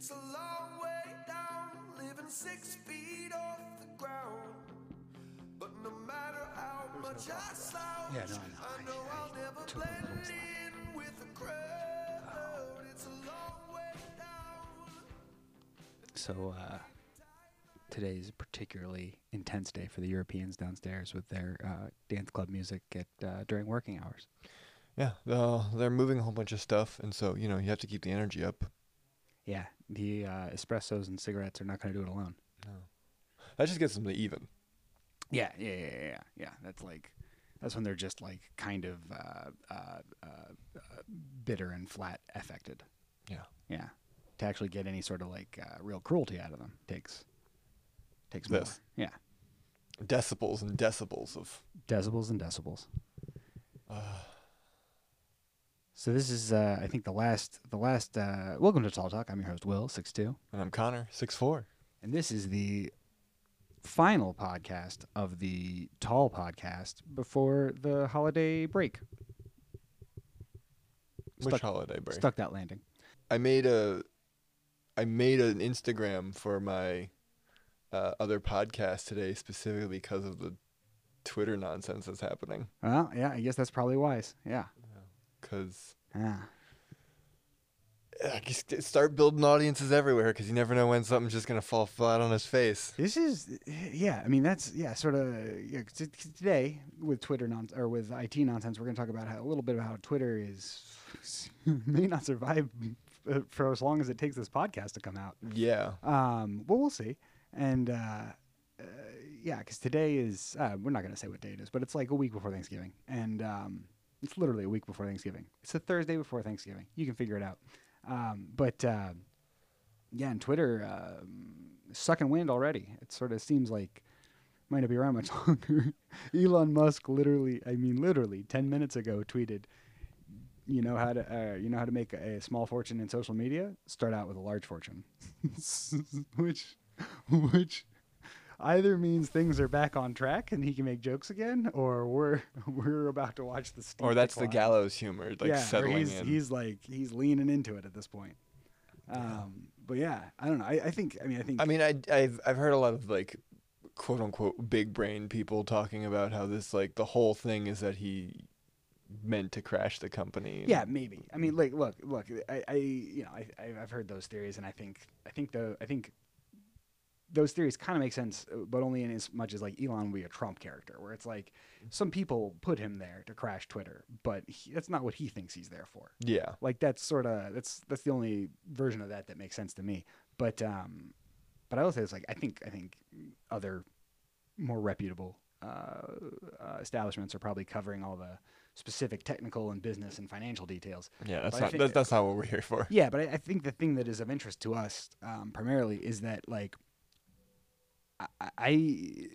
It's a long way down, living six feet off the ground. But no matter how much I slouch, Yeah, no, I know. I know I- I I'll never blend in with the crowd. It's a long way down. So uh, today is a particularly intense day for the Europeans downstairs with their uh, dance club music at uh, during working hours. Yeah, uh, they're moving a whole bunch of stuff, and so you know you have to keep the energy up. Yeah, the uh, espressos and cigarettes are not going to do it alone. No, that just gets them to even. Yeah, yeah, yeah, yeah, yeah. yeah. That's like that's when they're just like kind of uh, uh, uh, uh, bitter and flat affected. Yeah. Yeah, to actually get any sort of like uh, real cruelty out of them takes takes This. more. Yeah, Decibels and decibels of. decibels and decibels. So this is, uh, I think, the last, the last. Uh, welcome to Tall Talk. I'm your host, Will Six Two, And I'm Connor, six four. and this is the final podcast of the Tall podcast before the holiday break. Which Stuck- holiday break? Stuck that landing. I made a. I made an Instagram for my uh, other podcast today specifically because of the Twitter nonsense that's happening. Well, yeah, I guess that's probably wise. Yeah, Because yeah. Just start building audiences everywhere because you never know when something's just gonna fall flat on his face. This is, yeah. I mean, that's yeah, sort of. Yeah, t- today with Twitter non or with IT nonsense, we're going to talk about how, a little bit about how Twitter is may not survive for as long as it takes this podcast to come out. Yeah. Um, well, we'll see. And uh, uh, yeah, because today is uh, we're not going to say what day it is, but it's like a week before Thanksgiving, and um, it's literally a week before Thanksgiving. It's the Thursday before Thanksgiving. You can figure it out. Um, but uh, yeah, and Twitter is sucking wind already. It sort of seems like might not be around much longer. Elon Musk literally, I mean, literally, ten minutes ago tweeted. You know how to uh, you know how to make a, a small fortune in social media. Start out with a large fortune, which which either means things are back on track and he can make jokes again, or we're we're about to watch the steep Or that's the gallows humor, like yeah, settling he's in. he's like he's leaning into it at this point. Um, but yeah, I don't know. I, I think I mean I think I mean, I I've I've heard a lot of like quote unquote big brain people talking about how this like the whole thing is that he meant to crash the company. Yeah, maybe. I mean, like, look, look. I, I you know, I- I've heard those theories, and I think, I think the, I think those theories kind of make sense, uh, but only in as much as like Elon would be a Trump character, where it's like some people put him there to crash Twitter, but he, that's not what he thinks he's there for. Yeah. Like that's sort of that's that's the only version of that that makes sense to me. But um, but I will say it's like I think I think other more reputable uh, uh, establishments are probably covering all the specific technical and business and financial details. Yeah, that's But not think- that's, that's not what we're here for. Yeah, but I, I think the thing that is of interest to us um, primarily is that like I, I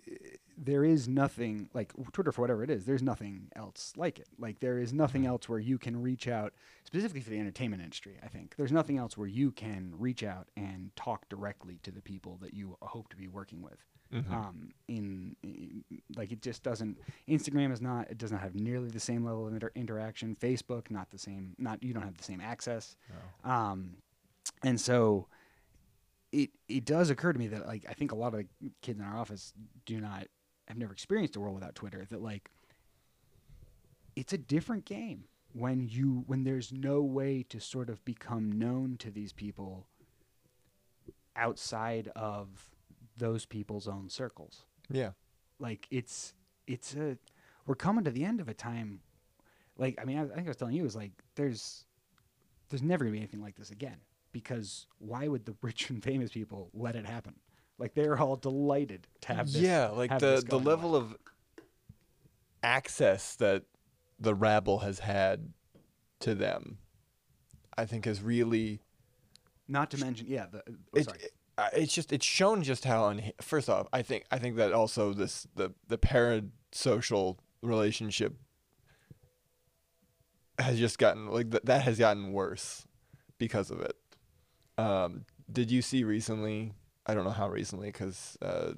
there is nothing like Twitter for whatever it is. There's nothing else like it. Like there is nothing else where you can reach out specifically for the entertainment industry. I think there's nothing else where you can reach out and talk directly to the people that you hope to be working with. Mm-hmm. Um, in, in like it just doesn't. Instagram is not. It does not have nearly the same level of inter- interaction. Facebook, not the same. Not you don't have the same access. Um, and so it it does occur to me that like I think a lot of the kids in our office do not have never experienced a world without Twitter. That like it's a different game when you when there's no way to sort of become known to these people outside of those people's own circles Yeah. like it's it's a we're coming to the end of a time like i mean i, I think i was telling you is like there's there's never gonna be anything like this again because why would the rich and famous people let it happen like they're all delighted to have this yeah, like the the level on. of access that the rabble has had to them, I think has really not to mention yeah the oh, sorry it- it's just it's shown just how unha- first off I think I think that also this the the parasocial relationship has just gotten like th- that has gotten worse because of it. Um, did you see recently? I don't know how recently because uh,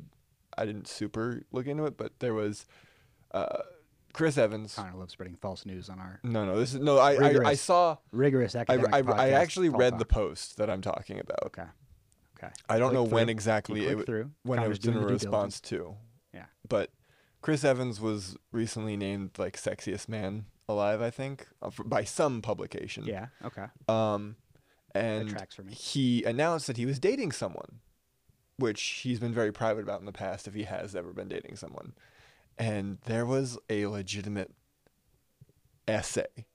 I didn't super look into it, but there was uh, Chris Evans. Connor loves spreading false news on our No, no, this is no. I I, I saw. rigorous I, academic I, I podcast, actually read the post that I'm talking about. Okay. Okay. I don't Click know when through. exactly it through. when it was in response to. Yeah. But Chris Evans was recently named like sexiest man alive, I think, uh, by some publication. Yeah. Okay. Um, and tracks for me. he announced that he was dating someone, which he's been very private about in the past if he has ever been dating someone. And there was a legitimate essay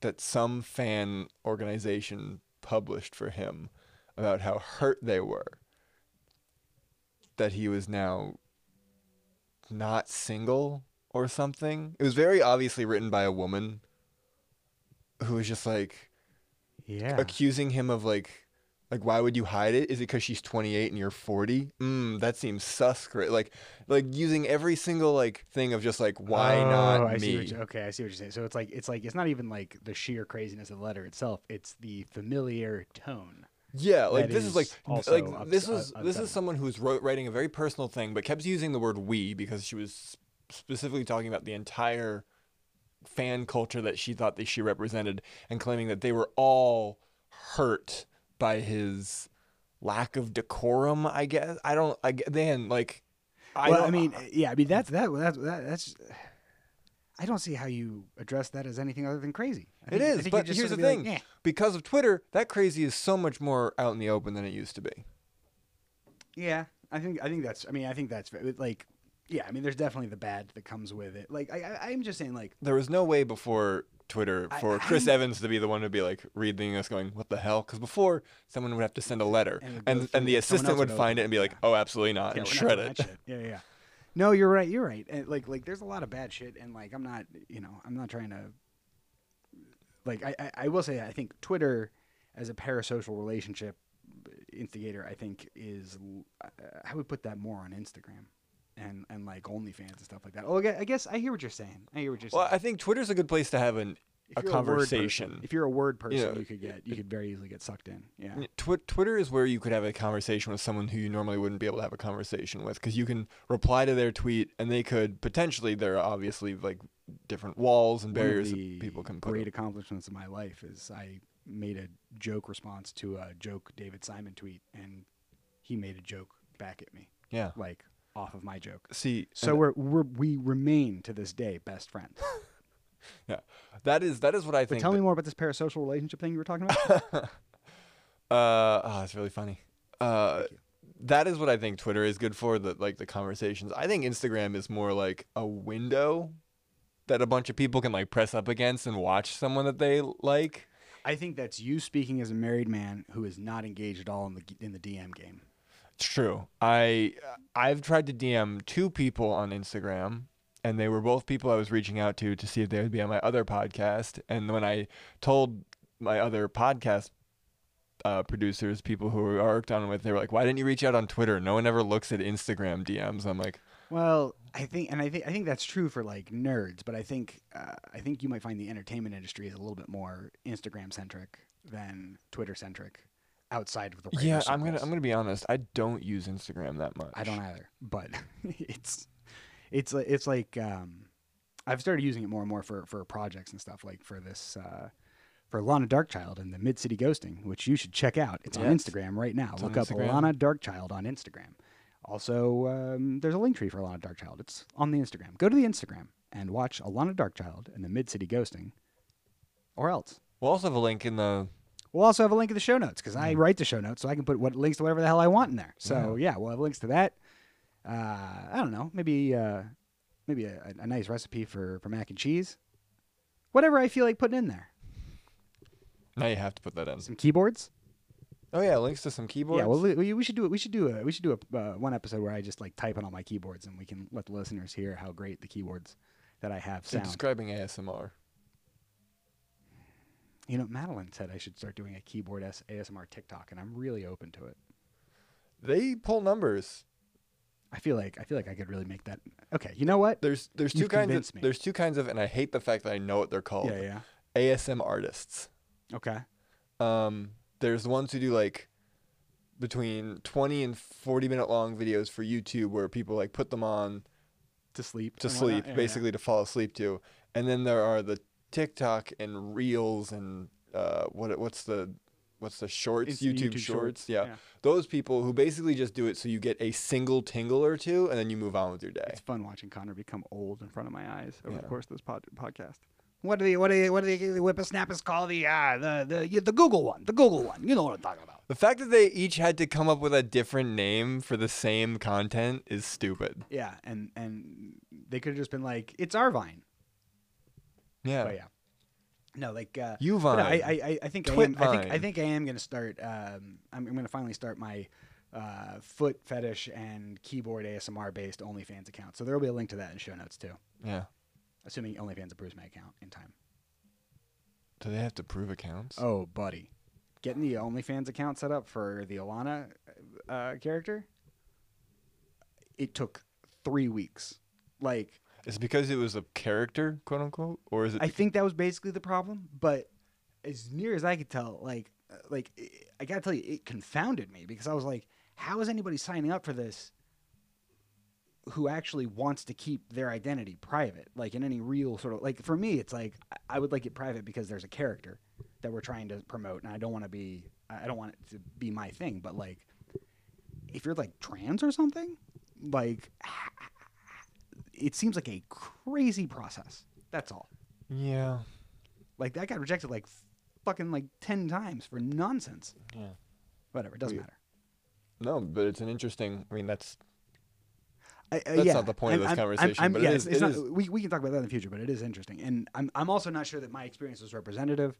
that some fan organization published for him about how hurt they were that he was now not single or something. It was very obviously written by a woman who was just like Yeah. accusing him of like like why would you hide it is it because she's 28 and you're 40 mm, that seems sus like like using every single like thing of just like why Oh, not I me you, okay, I see what you're saying. So it's like it's like it's not even like the sheer craziness of the letter itself. It's the familiar tone. yeah like this is, like is also like ups- this uh, this is someone who's wrote, writing a very personal thing but kept using the word we because she was specifically talking about the entire fan culture that she thought that she represented and claiming that they were all hurt by his lack of decorum i guess i don't i then like I, well, I mean, yeah, I mean that's that that's that, that's. I don't see how you address that as anything other than crazy. I It think- is, but here's the be thing: like, "Eh." because of Twitter, that crazy is so much more out in the open than it used to be. Yeah, I think I think that's. I mean, I think that's like, yeah. I mean, there's definitely the bad that comes with it. Like, I, I I'm just saying, like, There was no way before Twitter I- for Chris I'm- Evans to be the one to be like reading us, going, "What the hell?" Because before, someone would have to send a letter, And it would go and and the assistant would would find it and be like. "Oh, absolutely not," yeah, and we're not shred it. Yeah, yeah. No, you're right. You're right. And like, like, there's a lot of bad shit, and like, I'm not, you know, I'm not trying to. Like, I, I, I will say, I think Twitter, as a parasocial relationship instigator, I think is, uh, I would put that more on Instagram, and and like OnlyFans and stuff like that. Oh, I I guess I hear what you're saying. I hear what you're saying. Well, I think Twitter's a good place to have an If a you're word person- conversation. if you're a word person, know, you could get you could very easily get sucked in. Yeah. Twi- Twitter is where you could have a conversation with someone who you normally wouldn't be able to have a conversation with because you can reply to their tweet and they could potentially there are obviously like different walls and barriers that people can put. great up. accomplishments of my life is I made a joke response to a joke David Simon tweet, and he made a joke back at me, Yeah. like off of my joke. See, So we're, we're we remain to this day best friends. yeah, that is that is what I But think. tell me more about this parasocial relationship thing you were talking about. Uh, oh, it's really funny. Uh, that is what I think Twitter is good for. The like the conversations. I think Instagram is more like a window that a bunch of people can like press up against and watch someone that they like. I think that's you speaking as a married man who is not engaged at all in the in the DM game. It's true. I I've tried to DM two people on Instagram, and they were both people I was reaching out to to see if they would be on my other podcast. And when I told my other podcast uh, producers, people who I worked on with, they were like, "Why didn't you reach out on Twitter? No one ever looks at Instagram DMs." I'm like, Well, I think, and I think, I think that's true for like nerds, but I think, uh, I think you might find the entertainment industry is a little bit more Instagram centric than Twitter centric, outside of the writer "Yeah, I'm gonna. I'm gonna be honest. I don't use Instagram that much. I don't either, but it's, it's it's like um, I've started using it more and more for for projects and stuff like for this. Uh, for Lana Darkchild and the Mid City Ghosting, which you should check out. It's on Instagram right now. It's Look up. Lana Darkchild on Instagram. Also, um, there's a link tree for Alana Darkchild. It's on the Instagram. Go to the Instagram and watch Alana Darkchild and the Mid City Ghosting, or else. We'll also have a link in the. We'll also have a link in the show notes because. I write the show notes, so I can put what links to whatever the hell I want in there. So yeah, we'll have links to that. Uh, I don't know, maybe uh, maybe a, a nice recipe for, for mac and cheese, whatever I feel like putting in there. Now you have to put that in. Some keyboards. Oh yeah, links to some keyboards. Yeah, well, we, we should do it. We should do a we should do a uh, one episode where I just like type in all my keyboards and we can let the listeners hear how great the keyboards that I have So sound. describing ASMR. You know, Madeline said I should start doing a keyboard S- ASMR TikTok, and I'm really open to it. They pull numbers. I feel like I feel like I could really make that. Okay, you know what? There's there's 2 You've kinds of me. there's two kinds of and I hate the fact that I know what they're called. Yeah, yeah. ASM artists. Okay. Um, there's the ones who do like between 20 and 40 minute long videos for YouTube where people like put them on to sleep. to sleep, Yeah, yeah. basically to fall asleep to. And then there are the TikTok and Reels and uh, what what's the what's the shorts Instant YouTube, YouTube shorts? Shorts, Yeah. yeah. those people who basically just do it so you get a single tingle or two, and then you move on with your day. It's fun watching Connor become old in front of my eyes over the course of this pod- podcast. What do the what do the, what do the whippersnappers call the uh, the the yeah, the Google one? The Google one. You know what I'm talking about. The fact that they each had to come up with a different name for the same content is stupid. Yeah, and and they could have just been like, it's our Vine. Yeah. But yeah. No, like uh, You but no. I, I, I think I am, I think I think I am gonna start. Um, I'm, I'm gonna finally start my uh, foot fetish and keyboard ASMR based OnlyFans account. So there will be a link to that in show notes too, Yeah. assuming OnlyFans approves my account in time. Do they have to prove accounts? Oh, buddy, getting the OnlyFans account set up for the Alana uh, character, it took three weeks. Like Is it because it was a character, quote unquote, or is it? I think that was basically the problem. But as near as I could tell, like, uh, like i I gotta tell you, it confounded me because I was like, how is anybody signing up for this who actually wants to keep their identity private? Like in any real sort of like for me, it's like I- would like it private because there's a character that we're trying to promote, and I don't want to be, I don't want it to be my thing. But like, if you're like trans or something, like. It seems like a crazy process. That's all. yeah. Like that got rejected like fucking like ten times for nonsense. Yeah. Whatever, it doesn't We- matter. No, but it's an interesting. I mean, that's I, uh, That's yeah, not the point of I'm- this I'm- I'm- conversation, I'm- but yeah, is- it's, it's it not, is- We, we can talk about that in the future, but it is interesting, and I'm I'm also not sure that my experience was representative.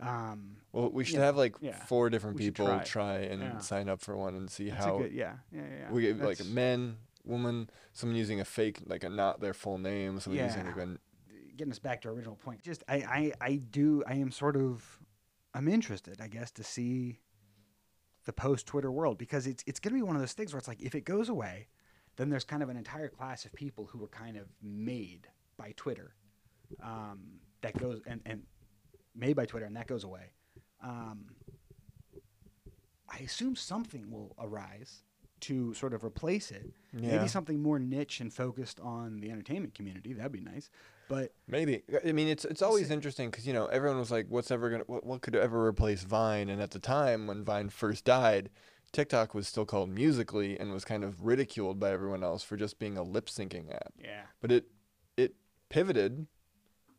Um, well. We should Yeah, have like yeah. four different We people try. try, and Yeah. sign up for one and see it's how good, yeah, yeah, yeah. we get like men, woman, someone using a fake, like a not their full name, someone using Yeah. like a getting us back to our original point. Just I, I I do I am sort of I'm interested, I guess, to see the post Twitter world because it's it's gonna be one of those things where it's like if it goes away, then there's kind of an entire class of people who were kind of made by Twitter. Um, that goes and, and made by Twitter and that goes away. Um, I assume something will arise to sort of replace it. Yeah. Maybe something more niche and focused on the entertainment community. That'd be nice. But Maybe. I mean, it's it's always interesting because you know everyone was like, "What's ever gonna? What, what could ever replace Vine?" And at the time when Vine first died, TikTok was still called Musical.ly and was kind of ridiculed by everyone else for just being a lip syncing app. yeah, But it it pivoted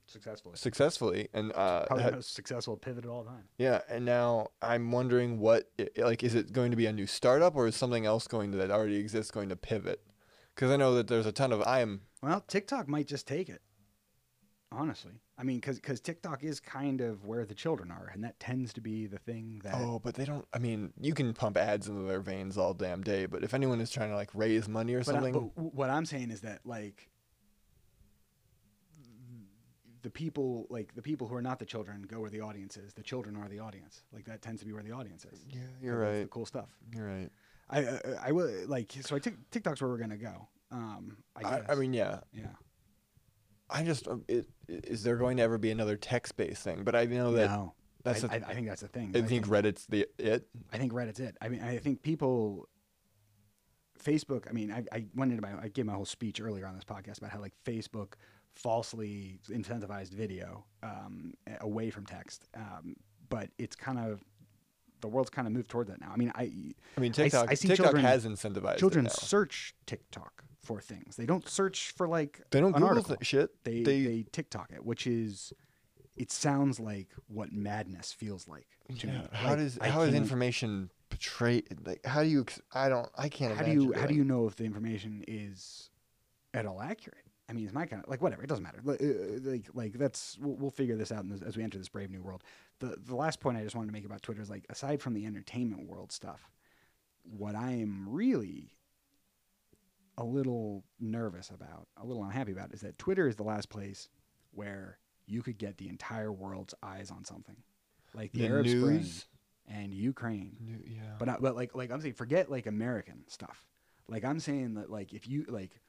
successfully. successfully and uh, Probably the most successful pivot of all time. yeah. And now I'm wondering what i- like is it going to be a new startup or is something else going to, that already exists going to pivot? Because I know that there's a ton of I am Well, TikTok might just take it. Honestly, I mean, because because TikTok is kind of where the children are, and that tends to be the thing that. Oh, but they don't. I mean, you can pump ads into their veins all damn day, but if anyone is trying to like raise money or but, I- something, but what I'm saying is that like the people, like the people who are not the children, go where the audience is. The children are the audience. Like that tends to be where the audience is. yeah, you're So that's The right. cool stuff. You're right. I I, I will like so. I think TikTok's where we're gonna go. Um, I I, guess. I mean, yeah. yeah. I just um, it, i- is there going to ever be another text-based thing? But I know that no, that's I, the- I, I think that's the thing. I think Reddit's the it. I think Reddit's it. I mean, I think people, Facebook. I mean, I, I went into my, I gave my whole speech earlier on this podcast about how like Facebook falsely incentivized video um, away from text, um, but it's kind of the world's kind of moved toward that now. I mean, I I mean, TikTok. I see TikTok children- has incentivized children search TikTok for things. They don't search for like They don't an Google article. th- shit. They, they, they TikTok it, which is it sounds like what madness feels like to yeah, me. how does I how is information portrayed? Like, how do you? ex- I don't. I can't. how do you how do you know if the information is at all accurate? I mean, it's my kind of like whatever. It doesn't matter. Like, uh, like, like that's we'll, we'll figure this out this, as we enter this brave new world. The the last point I just wanted to make about Twitter is like aside from the entertainment world stuff, what I am really a little nervous about, a little unhappy about, is that Twitter is the last place where you could get the entire world's eyes on something, like the, The Arab Spring news. and Ukraine. New- yeah. But I, but like like I'm saying, forget like American stuff. Like I'm saying that like if you like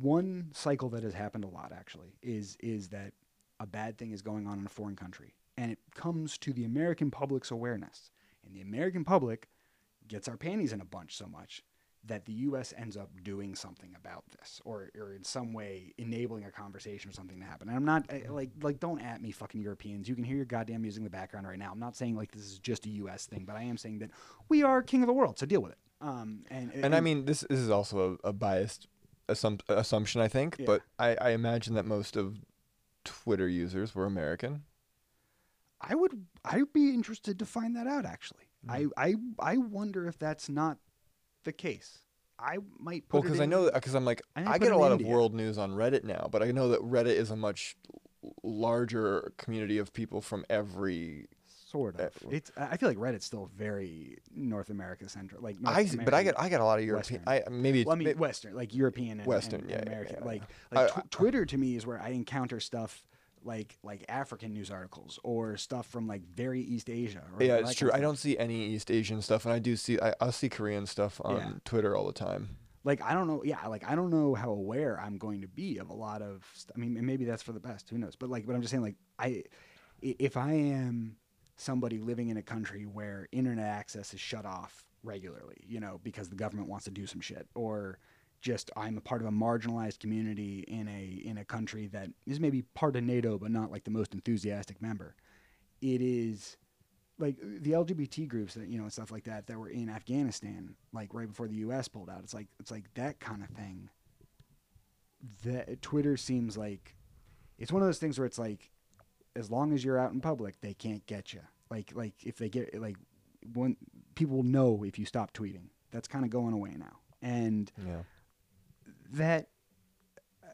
one cycle that has happened a lot actually is is that a bad thing is going on in a foreign country and it comes to the American public's awareness and the American public gets our panties in a bunch so much that the U.S. ends up doing something about this, or, or in some way enabling a conversation or something to happen. And I'm not I- like like don't at me, fucking Europeans. You can hear your goddamn music in the background right now. I'm not saying like this is just a U.S. thing, but I am saying that we are king of the world, so deal with it. Um, and And I mean, this, this is also a, a biased assump- assumption, I think, Yeah. but I, I imagine that most of Twitter users were American. I would I would be interested to find that out actually. Mm. I, I I wonder if that's not the case. I might put Well, because I know, because I'm like, I I, get a lot India. of world news on Reddit now, but I know that Reddit is a much larger community of people from every. Sort of. uh, It's I feel like Reddit's still very North America centric. Like North I, see- but I American- get, I get a lot of European. I maybe. Well, I mean, it- Western, like European and, Western, and, yeah, and yeah, American. yeah, Like, yeah. like I- tw- Twitter to me is where I encounter stuff like like African news articles or stuff from like very East Asia. Yeah, it's true. I don't see any East Asian stuff, and I do see. I, I'll see Korean stuff on Yeah. Twitter all the time. like I don't know. Yeah, like I don't know how aware I'm going to be of a lot of. St- I mean, maybe that's for the best. Who knows? But like, but I'm just saying, like, i- if I am somebody living in a country where internet access is shut off regularly, you know, because the government wants to do some shit, or just I'm a part of a marginalized community in a in a country that is maybe part of NATO but not like the most enthusiastic member. It is like the LGBT groups that you know and stuff like that that were in Afghanistan, like right before the U.S. pulled out. It's like it's like that kind of thing. That Twitter seems like it's one of those things where it's like, as long as you're out in public, they can't get you. Like like if they get like, one people will know if you stop tweeting. That's kind of going away now, and Yeah. that uh,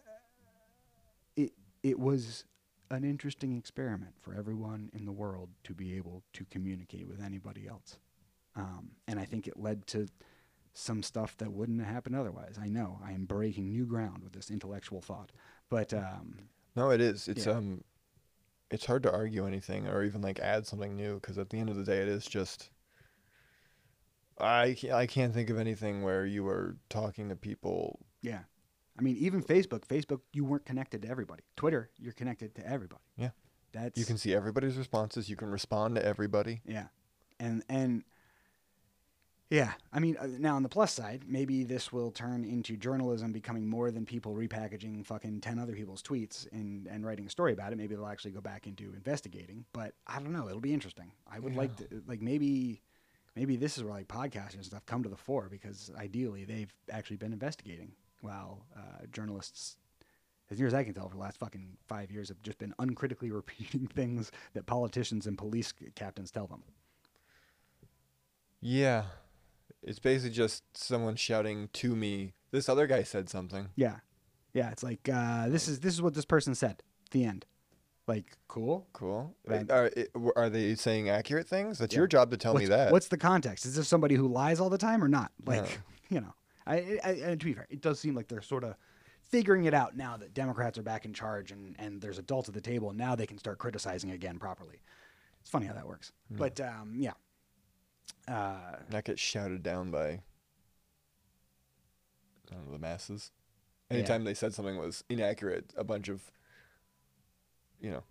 it it was an interesting experiment for everyone in the world to be able to communicate with anybody else, um, and I think it led to some stuff that wouldn't have happened otherwise. I know I am breaking new ground with this intellectual thought, but um, No, it is. It's Yeah. um, it's hard to argue anything or even like add something new because at the end of the day, it is just. I can't, I can't think of anything where you were talking to people. yeah, I mean even Facebook, Facebook you weren't connected to everybody. Twitter, you're connected to everybody. Yeah. that's You can see everybody's responses. You can respond to everybody. Yeah, and and yeah, I mean uh, now on the plus side, maybe this will turn into journalism becoming more than people repackaging fucking ten other people's tweets and and writing a story about it. Maybe they'll actually go back into investigating. But I don't know. It'll be interesting. I would like to like maybe. Maybe this is where like podcasters and stuff come to the fore because ideally they've actually been investigating while uh, journalists as near as I can tell, for the last fucking five years, have just been uncritically repeating things that politicians and police captains tell them. Yeah, it's basically just someone shouting to me. This other guy said something. Yeah, yeah. It's like uh, this is this is what this person said. The end. Like cool. Cool. Right. Are, are they saying accurate things? That's Yeah. your job to tell what's, me that. What's the context? Is this somebody who lies all the time or not? Like, Yeah. you know, I, I and to be fair, it does seem like they're sort of figuring it out now that Democrats are back in charge and and there's adults at the table, and now they can start criticizing again properly. It's funny how that works. Hmm. But um, yeah. Uh, Not get shouted down by know, the masses. Yeah. Anytime they said something was inaccurate, a bunch of you know,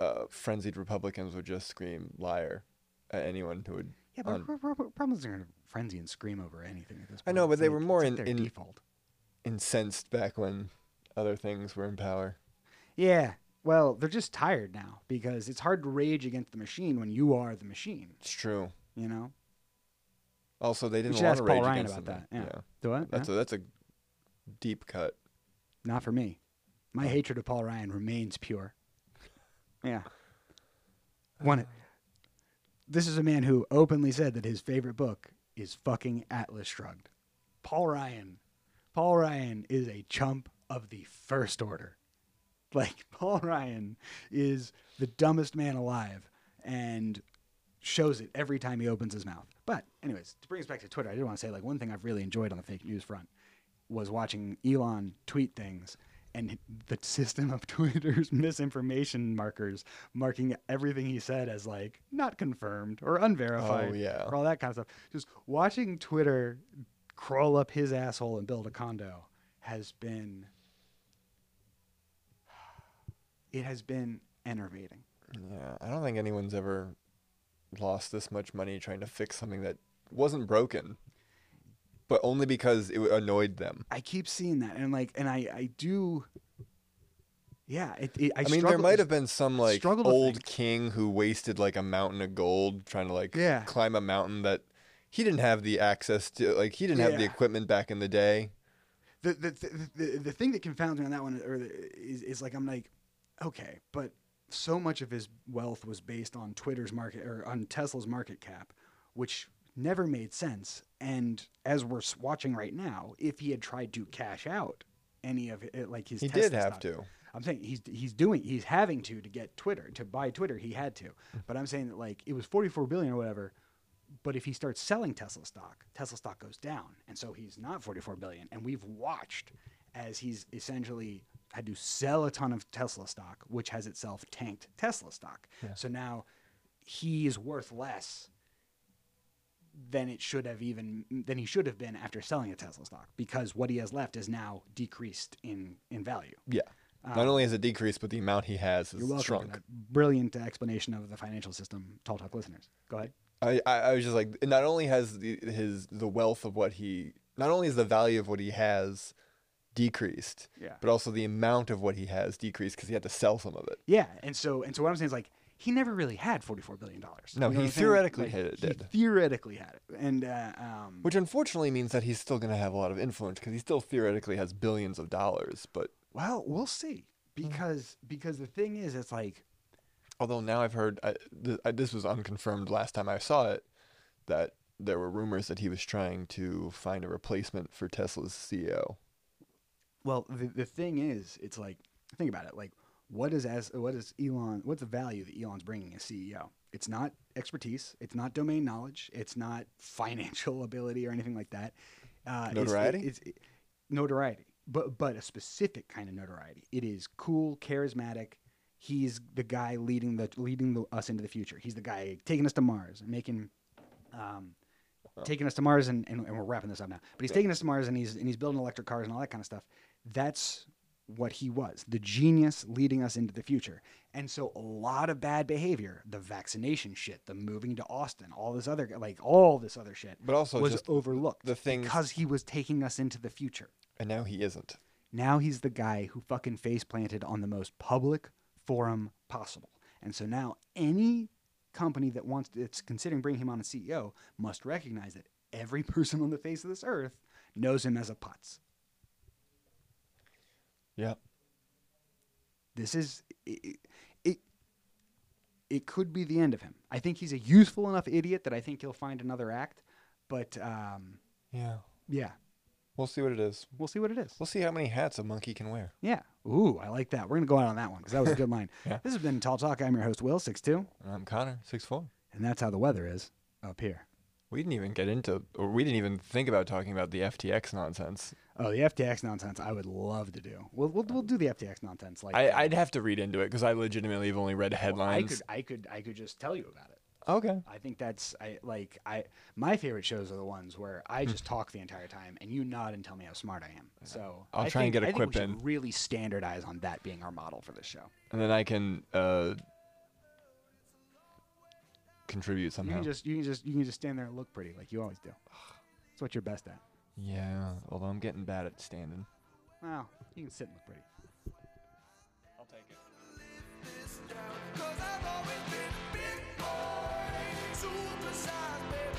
uh, frenzied Republicans would just scream liar at anyone who would. Yeah, but Re- Republicans are going to frenzy and scream over anything at this point. I know, but It's they like- were more like in- in- default. incensed back when other things were in power. Yeah, well, they're just tired now because it's hard to rage against the machine when you are the machine. It's true. You know. Also, they didn't want to Paul rage Ryan against about them. that. Yeah. Do what? That's Huh? a that's a deep cut. Not for me. My oh. hatred of Paul Ryan remains pure. Yeah. One. This is a man who openly said that his favorite book is fucking Atlas Shrugged. Paul Ryan. Paul Ryan is a chump of the first order. Like Paul Ryan is the dumbest man alive and shows it every time he opens his mouth. But anyways, to bring us back to Twitter, I did want to say like one thing I've really enjoyed on the fake news front was watching Elon tweet things and the system of Twitter's misinformation markers marking everything he said as like not confirmed or unverified Oh, yeah. or all that kind of stuff. Just watching Twitter crawl up his asshole and build a condo has been it has been enervating. Yeah, I don't think anyone's ever lost this much money trying to fix something that wasn't broken. but only because it annoyed them. I keep seeing that, and like, and I, I do. Yeah, it, it, I, I, mean, there might have been some like old king who wasted like a mountain of gold trying to like Yeah. climb a mountain that he didn't have the access to. Like he didn't have the equipment back in the day. the the, the the the thing that confounds me on that one or is is like I'm like, okay, but so much of his wealth was based on Twitter's market or on Tesla's market cap, which never made sense. And as we're watching right now, if he had tried to cash out any of it, like his He Tesla did have stock- to. I'm saying he's he's doing he's having to to get Twitter to buy Twitter. He had to, but I'm saying that like it was 44 billion or whatever. But if he starts selling Tesla stock, Tesla stock goes down, and so he's not 44 billion. And we've watched as he's essentially had to sell a ton of Tesla stock, which has itself tanked Tesla stock. So now he is worth less than it should have even than he should have been after selling a Tesla stock because what he has left is now decreased in in value. Yeah. Not um, only has it decreased, but the amount he has You're is for shrunk. brilliant explanation of the financial system, Tall Talk listeners. Go ahead. I, I, I was just like, not only has the, his the wealth of what he, not only is the value of what he has decreased, Yeah. but also the amount of what he has decreased because he had to sell some of it. Yeah, and so and so what I'm saying is like he never really had 44 billion dollars. No, he theoretically had it, He did. theoretically had it, and uh, um, Which unfortunately means that he's still going to have a lot of influence because he still theoretically has billions of dollars. But well, we'll see because because the thing is, it's like although now I've heard, I, th- I, this was unconfirmed last time I saw it, that there were rumors that he was trying to find a replacement for Tesla's CEO. Well, the, the thing is, it's like think about it. Like, what is as what is Elon? What's the value that Elon's bringing as CEO? It's not expertise. It's not domain knowledge. It's not financial ability or anything like that. Uh, it's- Notoriety? It's, it- notoriety, but but a specific kind of notoriety. It is cool, charismatic. He's the guy leading the leading the, us into the future. He's the guy taking us to Mars and making. Um, taking us to Mars, and, and, and we're wrapping this up now. But he's taking us to Mars, and he's and he's building electric cars and all that kind of stuff. That's what he was, the genius leading us into the future. And so a lot of bad behavior, the vaccination shit, the moving to Austin, all this other like all this other shit, But also was overlooked the thing because he was taking us into the future. And now he isn't. Now he's the guy who fucking face planted on the most public forum possible. And so now any company that wants that's considering bringing him on as CEO must recognize that every person on the face of this earth knows him as a putz. Yeah. This is it, it. It could be the end of him. I think he's a useful enough idiot that I think he'll find another act. But um, Yeah. yeah, We'll see what it is. we'll see what it is. We'll see how many hats a monkey can wear. Yeah. Ooh, I like that. We're gonna go out on that one because that was a good line. Yeah. This has been Tall Talk. I'm your host, Will Six Two, I'm Connor, six four. and that's how the weather is up here. We didn't even get into, or we didn't even think about talking about the FTX nonsense. Oh, the FTX nonsense. I would love to do. We'll we'll, we'll do the FTX nonsense. Like I, uh, I'd have to read into it because I legitimately have only read well, I could I could I could just tell you about it. Okay. I think that's I like I my favorite shows are the ones where I just talk the entire time and you nod and tell me how smart I am. So I'll I try and get a think quip in. Really standardize on that being our model for this show. And then I can uh, contribute You somehow. can just you can just you can just stand there and look pretty like you always do. That's what you're best at. Yeah, although I'm getting bad at standing. Well, you can sit and look pretty. I'll take it. Cause I've always been big boy, super size, baby,